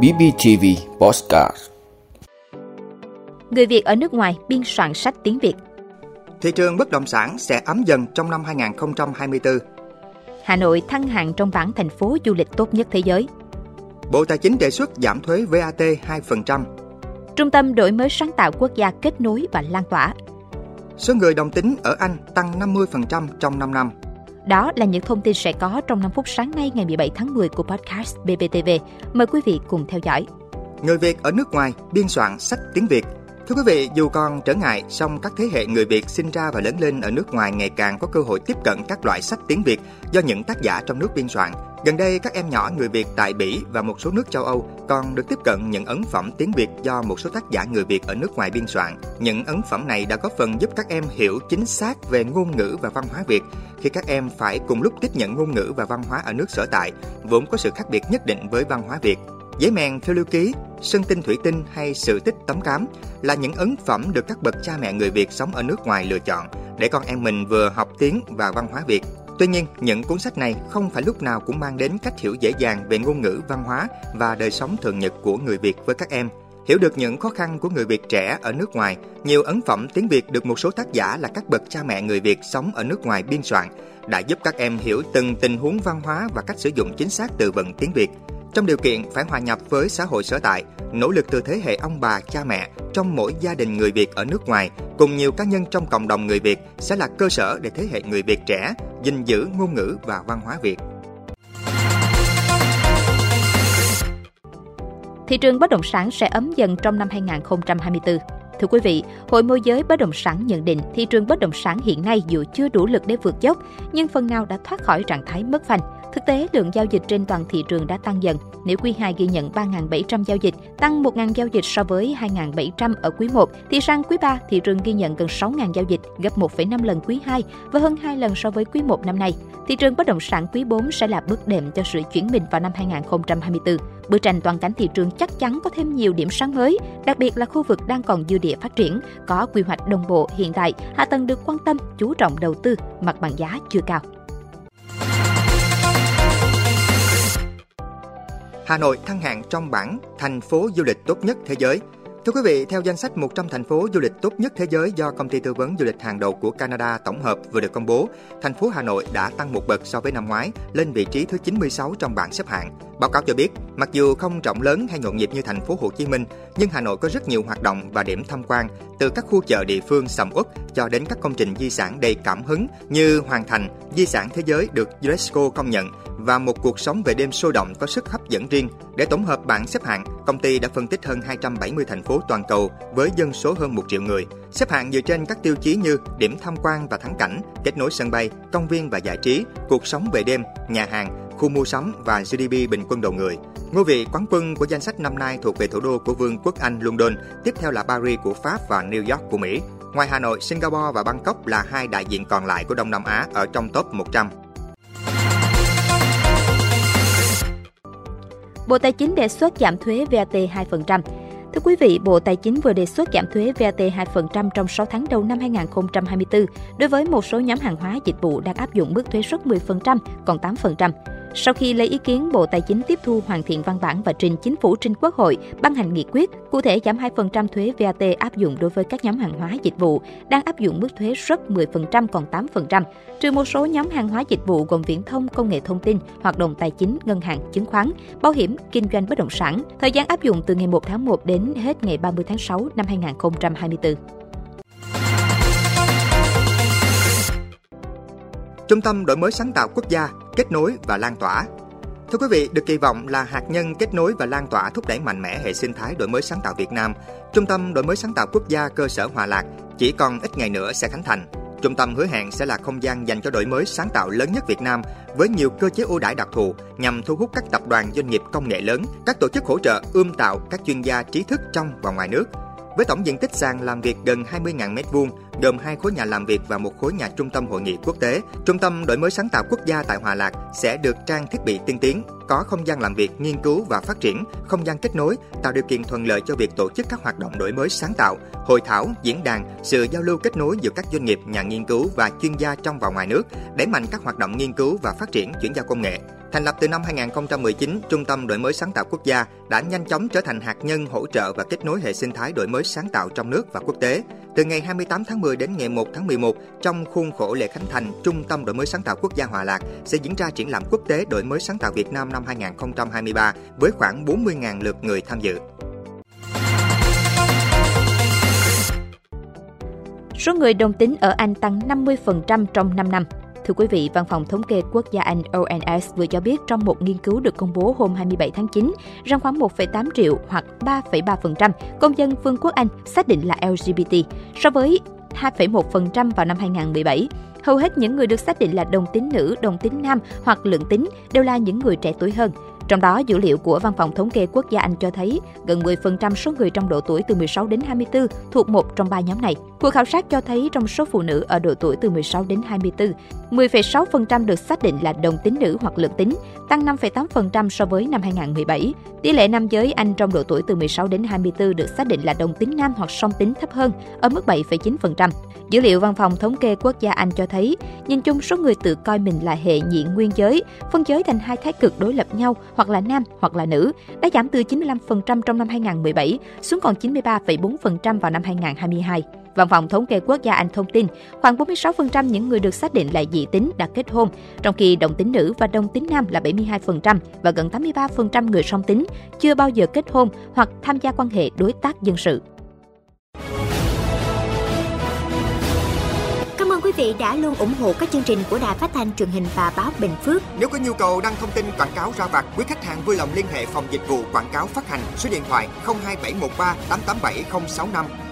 BBTV Postcard Người Việt ở nước ngoài biên soạn sách tiếng Việt Thị trường bất động sản sẽ ấm dần trong năm 2024. Hà Nội thăng hạng trong bảng thành phố du lịch tốt nhất thế giới Bộ Tài chính đề xuất giảm thuế VAT 2%. Trung tâm đổi mới sáng tạo quốc gia kết nối và lan tỏa Số người đồng tính ở Anh tăng 50% trong 5 năm. Đó là những thông tin sẽ có trong 5 phút sáng nay ngày 17 tháng 10 của podcast BBTV. Mời quý vị cùng theo dõi. Người Việt ở nước ngoài biên soạn sách tiếng Việt. Thưa quý vị, dù còn trở ngại, song các thế hệ người Việt sinh ra và lớn lên ở nước ngoài ngày càng có cơ hội tiếp cận các loại sách tiếng Việt do những tác giả trong nước biên soạn. Gần đây, các em nhỏ người Việt tại Bỉ và một số nước châu Âu còn được tiếp cận những ấn phẩm tiếng Việt do một số tác giả người Việt ở nước ngoài biên soạn. Những ấn phẩm này đã góp phần giúp các em hiểu chính xác về ngôn ngữ và văn hóa Việt khi các em phải cùng lúc tiếp nhận ngôn ngữ và văn hóa ở nước sở tại, vốn có sự khác biệt nhất định với văn hóa Việt. Giấy mèn phiêu lưu ký, sân tinh thủy tinh hay sự tích tấm cám là những ấn phẩm được các bậc cha mẹ người Việt sống ở nước ngoài lựa chọn để con em mình vừa học tiếng và văn hóa Việt. Tuy nhiên, những cuốn sách này không phải lúc nào cũng mang đến cách hiểu dễ dàng về ngôn ngữ, văn hóa và đời sống thường nhật của người Việt với các em. Hiểu được những khó khăn của người Việt trẻ ở nước ngoài, nhiều ấn phẩm tiếng Việt được một số tác giả là các bậc cha mẹ người Việt sống ở nước ngoài biên soạn đã giúp các em hiểu từng tình huống văn hóa và cách sử dụng chính xác từ vựng tiếng Việt. Trong điều kiện phải hòa nhập với xã hội sở tại, nỗ lực từ thế hệ ông bà, cha mẹ trong mỗi gia đình người Việt ở nước ngoài cùng nhiều cá nhân trong cộng đồng người Việt sẽ là cơ sở để thế hệ người Việt trẻ gìn giữ ngôn ngữ và văn hóa Việt. Thị trường bất động sản sẽ ấm dần trong năm 2024. Thưa quý vị, Hội môi giới bất động sản nhận định thị trường bất động sản hiện nay dù chưa đủ lực để vượt dốc, nhưng phần nào đã thoát khỏi trạng thái mất phanh. Thực tế, lượng giao dịch trên toàn thị trường đã tăng dần. Nếu quý 2 ghi nhận 3.700 giao dịch, tăng 1.000 giao dịch so với 2.700 ở quý 1, thì sang quý 3, thị trường ghi nhận gần 6.000 giao dịch, gấp 1,5 lần quý 2 và hơn 2 lần so với quý 1 năm nay. Thị trường bất động sản quý 4 sẽ là bước đệm cho sự chuyển mình vào năm 2024. Bức tranh toàn cảnh thị trường chắc chắn có thêm nhiều điểm sáng mới, đặc biệt là khu vực đang còn dư địa phát triển, có quy hoạch đồng bộ hiện đại, hạ tầng được quan tâm, chú trọng đầu tư, mặt bằng giá chưa cao. Hà Nội thăng hạng trong bảng thành phố du lịch tốt nhất thế giới. Thưa quý vị, theo danh sách 100 thành phố du lịch tốt nhất thế giới do công ty tư vấn du lịch hàng đầu của Canada tổng hợp vừa được công bố, thành phố Hà Nội đã tăng một bậc so với năm ngoái, lên vị trí thứ 96 trong bảng xếp hạng. Báo cáo cho biết, mặc dù không rộng lớn hay nhộn nhịp như thành phố Hồ Chí Minh, nhưng Hà Nội có rất nhiều hoạt động và điểm tham quan, từ các khu chợ địa phương sầm uất cho đến các công trình di sản đầy cảm hứng như Hoàng Thành, di sản thế giới được UNESCO công nhận và một cuộc sống về đêm sôi động có sức hấp dẫn riêng. Để tổng hợp bảng xếp hạng, công ty đã phân tích hơn 270 thành phố toàn cầu với dân số hơn 1 triệu người. Xếp hạng dựa trên các tiêu chí như điểm tham quan và thắng cảnh, kết nối sân bay, công viên và giải trí, cuộc sống về đêm, nhà hàng, khu mua sắm và GDP bình quân đầu người. Ngôi vị quán quân của danh sách năm nay thuộc về thủ đô của Vương quốc Anh London, tiếp theo là Paris của Pháp và New York của Mỹ. Ngoài Hà Nội, Singapore và Bangkok là hai đại diện còn lại của Đông Nam Á ở trong top 100. Bộ Tài chính đề xuất giảm thuế VAT 2%. Thưa quý vị, Bộ Tài chính vừa đề xuất giảm thuế VAT 2% trong 6 tháng đầu năm 2024 đối với một số nhóm hàng hóa dịch vụ đang áp dụng mức thuế suất 10%, còn 8%. Sau khi lấy ý kiến, Bộ Tài chính tiếp thu hoàn thiện văn bản và trình chính phủ trình Quốc hội ban hành nghị quyết, cụ thể giảm 2% thuế VAT áp dụng đối với các nhóm hàng hóa dịch vụ đang áp dụng mức thuế suất 10% còn 8%, trừ một số nhóm hàng hóa dịch vụ gồm viễn thông, công nghệ thông tin, hoạt động tài chính, ngân hàng, chứng khoán, bảo hiểm, kinh doanh bất động sản. Thời gian áp dụng từ ngày 1 tháng 1 đến hết ngày 30 tháng 6 năm 2024. Trung tâm đổi mới sáng tạo quốc gia, kết nối và lan tỏa. Thưa quý vị, được kỳ vọng là hạt nhân kết nối và lan tỏa thúc đẩy mạnh mẽ hệ sinh thái đổi mới sáng tạo Việt Nam. Trung tâm đổi mới sáng tạo quốc gia cơ sở Hòa Lạc chỉ còn ít ngày nữa sẽ khánh thành. Trung tâm hứa hẹn sẽ là không gian dành cho đổi mới sáng tạo lớn nhất Việt Nam với nhiều cơ chế ưu đãi đặc thù nhằm thu hút các tập đoàn doanh nghiệp công nghệ lớn, các tổ chức hỗ trợ ươm tạo các chuyên gia trí thức trong và ngoài nước. Với tổng diện tích sàn làm việc gần 20.000 m2, gồm hai khối nhà làm việc và một khối nhà trung tâm hội nghị quốc tế, Trung tâm đổi mới sáng tạo quốc gia tại Hòa Lạc sẽ được trang thiết bị tiên tiến, có không gian làm việc, nghiên cứu và phát triển, không gian kết nối, tạo điều kiện thuận lợi cho việc tổ chức các hoạt động đổi mới sáng tạo, hội thảo, diễn đàn, sự giao lưu kết nối giữa các doanh nghiệp, nhà nghiên cứu và chuyên gia trong và ngoài nước, đẩy mạnh các hoạt động nghiên cứu và phát triển chuyển giao công nghệ. Thành lập từ năm 2019, Trung tâm Đổi mới sáng tạo quốc gia đã nhanh chóng trở thành hạt nhân hỗ trợ và kết nối hệ sinh thái đổi mới sáng tạo trong nước và quốc tế. Từ ngày 28 tháng 10 đến ngày 1 tháng 11, trong khuôn khổ lễ khánh thành Trung tâm Đổi mới sáng tạo quốc gia Hòa Lạc sẽ diễn ra triển lãm quốc tế đổi mới sáng tạo Việt Nam năm 2023 với khoảng 40.000 lượt người tham dự. Số người đồng tính ở Anh tăng 50% trong 5 năm. Thưa quý vị, Văn phòng Thống kê Quốc gia Anh ONS vừa cho biết trong một nghiên cứu được công bố hôm 27 tháng 9, rằng khoảng 1,8 triệu hoặc 3,3% công dân Vương quốc Anh xác định là LGBT, so với 2,1% vào năm 2017. Hầu hết những người được xác định là đồng tính nữ, đồng tính nam hoặc lượng tính đều là những người trẻ tuổi hơn. Trong đó, dữ liệu của Văn phòng Thống kê Quốc gia Anh cho thấy gần 10% số người trong độ tuổi từ 16 đến 24 thuộc một trong ba nhóm này. Cuộc khảo sát cho thấy trong số phụ nữ ở độ tuổi từ 16 đến 24, 10,6% được xác định là đồng tính nữ hoặc lượng tính, tăng 5,8% so với năm 2017. Tỷ lệ nam giới Anh trong độ tuổi từ 16 đến 24 được xác định là đồng tính nam hoặc song tính thấp hơn, ở mức 7,9%. Dữ liệu Văn phòng Thống kê Quốc gia Anh cho thấy, nhìn chung số người tự coi mình là hệ nhị nguyên giới, phân giới thành hai thái cực đối lập nhau hoặc là nam hoặc là nữ, đã giảm từ 95% trong năm 2017 xuống còn 93,4% vào năm 2022. Văn phòng Thống kê Quốc gia Anh thông tin, khoảng 46% những người được xác định là dị tính đã kết hôn, trong khi đồng tính nữ và đồng tính nam là 72% và gần 83% người song tính chưa bao giờ kết hôn hoặc tham gia quan hệ đối tác dân sự. Cảm ơn quý vị đã luôn ủng hộ các chương trình của Đài Phát thanh truyền hình và báo Bình Phước. Nếu có nhu cầu đăng thông tin quảng cáo ra vặt, quý khách hàng vui lòng liên hệ phòng dịch vụ quảng cáo phát hành số điện thoại 02713 887065.